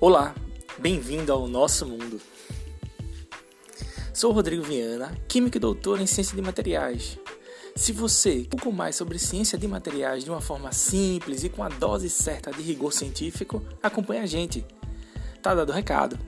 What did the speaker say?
Olá, bem-vindo ao nosso mundo. Sou Rodrigo Viana, químico e doutor em ciência de materiais. Se você quer um pouco mais sobre ciência de materiais de uma forma simples e com a dose certa de rigor científico, acompanhe a gente. Tá dado o recado.